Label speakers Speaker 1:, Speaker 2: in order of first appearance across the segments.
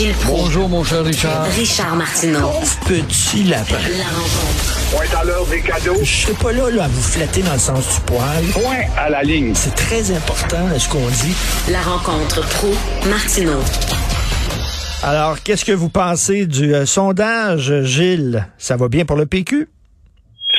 Speaker 1: Gilles Proulx.
Speaker 2: Bonjour, mon cher Richard.
Speaker 1: Richard Martineau.
Speaker 3: Petit lapin.
Speaker 1: La rencontre.
Speaker 4: Point à l'heure des cadeaux.
Speaker 3: Je serai pas là, là à vous flatter dans le sens du poil.
Speaker 4: Point à la ligne.
Speaker 3: C'est très important ce qu'on dit.
Speaker 1: La rencontre pro martineau
Speaker 3: Alors, qu'est-ce que vous pensez du euh, sondage, Gilles? Ça va bien pour le PQ?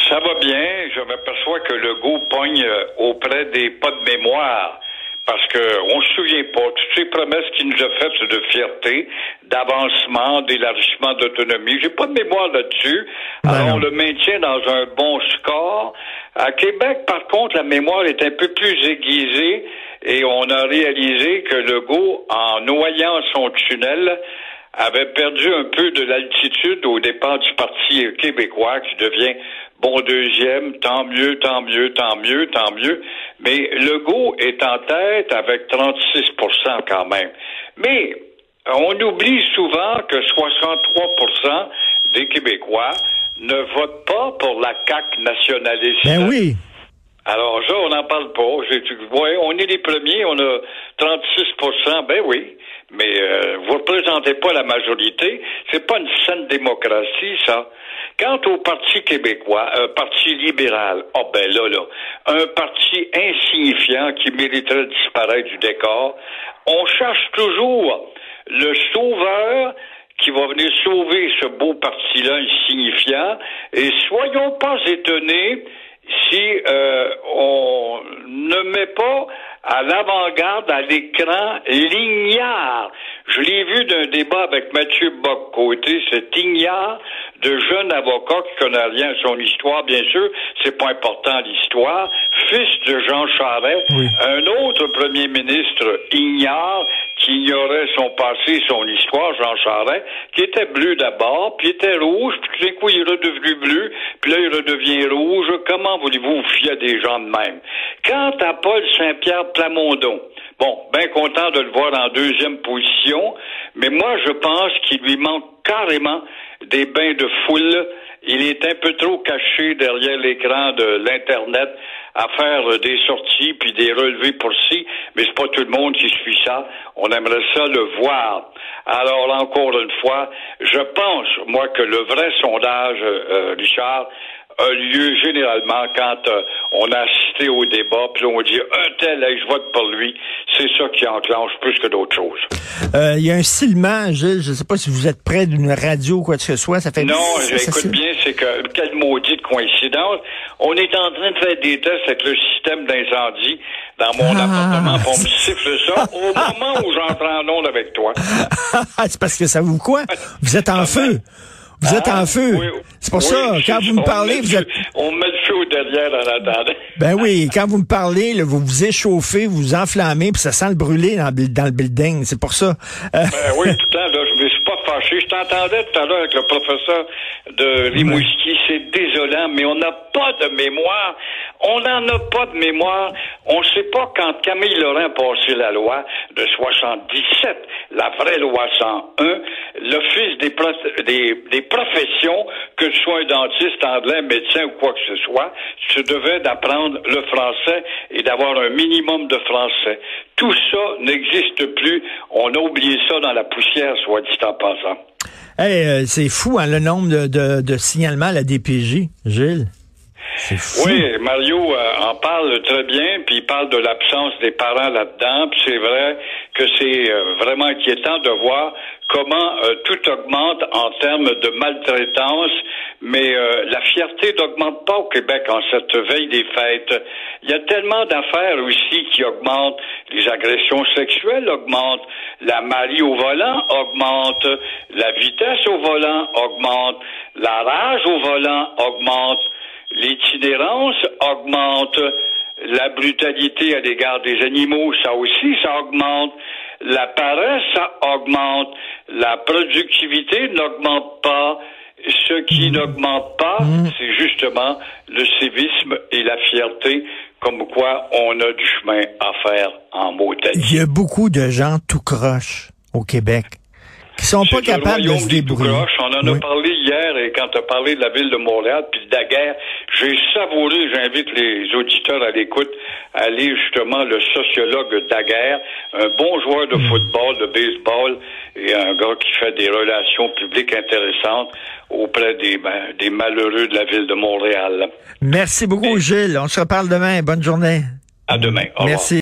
Speaker 5: Ça va bien. Je m'aperçois que le goût pogne euh, auprès des pas de mémoire. Parce que on se souvient pas toutes ces promesses qu'il nous a faites de fierté, d'avancement, d'élargissement d'autonomie. J'ai pas de mémoire là-dessus.
Speaker 3: Ben
Speaker 5: Alors on le maintient dans un bon score. À Québec, par contre, la mémoire est un peu plus aiguisée et on a réalisé que Legault, en noyant son tunnel, avait perdu un peu de l'altitude au départ du Parti québécois, qui devient bon deuxième, tant mieux, tant mieux, tant mieux, tant mieux. Mais Legault est en tête avec 36% quand même. Mais on oublie souvent que 63% des Québécois ne votent pas pour la CAQ nationaliste.
Speaker 3: Ben oui.
Speaker 5: Alors ça, on n'en parle pas. Ouais, on est les premiers, on a 36 ben oui. Mais euh, vous représentez pas la majorité. C'est pas une saine démocratie, ça. Quant au Parti québécois, un parti libéral, oh ben là, là, un parti insignifiant qui mériterait de disparaître du décor, on cherche toujours le sauveur qui va venir sauver ce beau parti-là insignifiant. Et soyons pas étonnés si euh, on ne met pas à l'avant-garde, à l'écran, l'ignard. Je l'ai vu d'un débat avec Mathieu Bock-Côté, cet ignard de jeune avocat qui connaît rien à son histoire, bien sûr, c'est pas important l'histoire, fils de Jean Charest,
Speaker 3: Oui.
Speaker 5: un autre premier ministre ignare qui ignorait son passé, son histoire, Jean Charest, qui était bleu d'abord, puis était rouge, puis tout d'un coup, il est redevenu bleu, puis là, il redevient rouge. Comment voulez-vous vous fier à des gens de même? Quant à Paul Saint-Pierre Plamondon, bon, bien content de le voir en deuxième position, mais moi, je pense qu'il lui manque carrément des bains de foule. Il est un peu trop caché derrière l'écran de l'Internet à faire des sorties puis des relevés pour ci, mais c'est pas tout le monde qui suit ça. On aimerait ça le voir. Alors, encore une fois, je pense, moi, que le vrai sondage, euh, Richard, a lieu généralement quand euh, on a assisté au débat, puis on dit un tel, hey, je vote pour lui. C'est ça qui enclenche plus que d'autres choses.
Speaker 3: Euh, Il y a un silement, Gilles. Je ne sais pas si vous êtes près d'une radio ou quoi que ce soit. Ça fait
Speaker 5: Non, j'écoute bien, c'est que quelle maudite coïncidence. On est en train de faire des tests avec le système d'incendie dans mon
Speaker 3: Ah.
Speaker 5: appartement. On me siffle ça au moment où j'entre en onde avec toi.
Speaker 3: c'est parce que ça vous quoi? Vous êtes en feu. Vous êtes
Speaker 5: Ah,
Speaker 3: en feu.
Speaker 5: oui,
Speaker 3: c'est pour
Speaker 5: oui,
Speaker 3: ça, quand vous me parlez, vous êtes...
Speaker 5: On met le feu au derrière en attendant.
Speaker 3: Ben oui, quand vous me parlez, là, vous vous échauffez, vous vous enflammez, puis ça sent le brûler dans, le- dans le building. C'est pour ça. Euh,
Speaker 5: Ben oui, tout le temps, là, je me suis pas fâché. Je t'entendais tout à l'heure avec le professeur de Rimouski. C'est désolant, mais on n'a pas de mémoire. On n'en a pas de mémoire. On sait pas quand Camille Laurent a passé la loi de 77, la vraie loi 101, l'Office des, pro- des, des professions, que tu sois un dentiste, anglais, médecin ou quoi que ce soit, tu devais d'apprendre le français et d'avoir un minimum de français. Tout ça n'existe plus. On a oublié ça dans la poussière, soit dit en passant.
Speaker 3: euh, c'est fou, hein, le nombre de signalements à la DPJ, Gilles.
Speaker 5: Oui, Mario euh, en parle très bien, puis il parle de l'absence des parents là-dedans, puis c'est vrai que c'est euh, vraiment inquiétant de voir comment euh, tout augmente en termes de maltraitance, mais euh, la fierté n'augmente pas au Québec en cette veille des fêtes. Il y a tellement d'affaires aussi qui augmentent. Les agressions sexuelles augmentent, la marie au volant augmente, la vitesse au volant augmente, la rage au volant augmente. L'itinérance augmente, la brutalité à l'égard des animaux, ça aussi, ça augmente. La paresse, ça augmente. La productivité n'augmente pas. Ce qui n'augmente pas, c'est justement le civisme et la fierté, comme quoi on a du chemin à faire en mots
Speaker 3: Il y a beaucoup de gens tout croche au Québec qui sont pas capables de se débrouiller.
Speaker 5: On en a parlé hier et quand tu as parlé de la ville de Montréal puis de la guerre, j'ai savouré, j'invite les auditeurs à l'écoute, à aller justement le sociologue Daguerre, un bon joueur de football, de baseball, et un gars qui fait des relations publiques intéressantes auprès des, ben, des malheureux de la ville de Montréal.
Speaker 3: Merci beaucoup, Gilles. On se reparle demain. Bonne journée.
Speaker 5: À demain. Au.
Speaker 3: Merci.